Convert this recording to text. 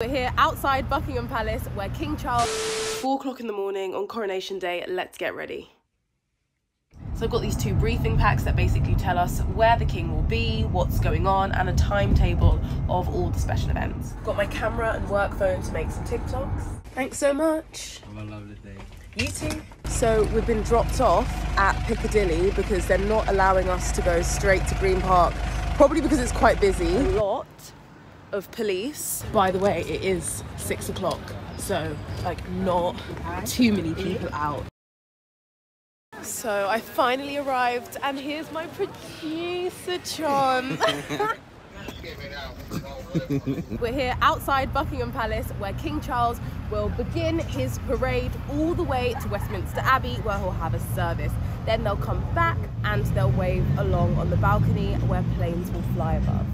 We're here outside Buckingham Palace where King Charles... Four o'clock in the morning on coronation day, let's get ready. So I've got these two briefing packs that basically tell us where the king will be, what's going on, and a timetable of all the special events. Got my camera and work phone to make some TikToks. Thanks so much. Have a lovely day. You too. So we've been dropped off at Piccadilly because they're not allowing us to go straight to Green Park, probably because it's quite busy. A lot of police. By the way, it is six o'clock, so like not too many people out. So I finally arrived, and here's my producer, John. We're here outside Buckingham Palace where King Charles will begin his parade all the way to Westminster Abbey where he'll have a service. Then they'll come back and they'll wave along on the balcony where planes will fly above.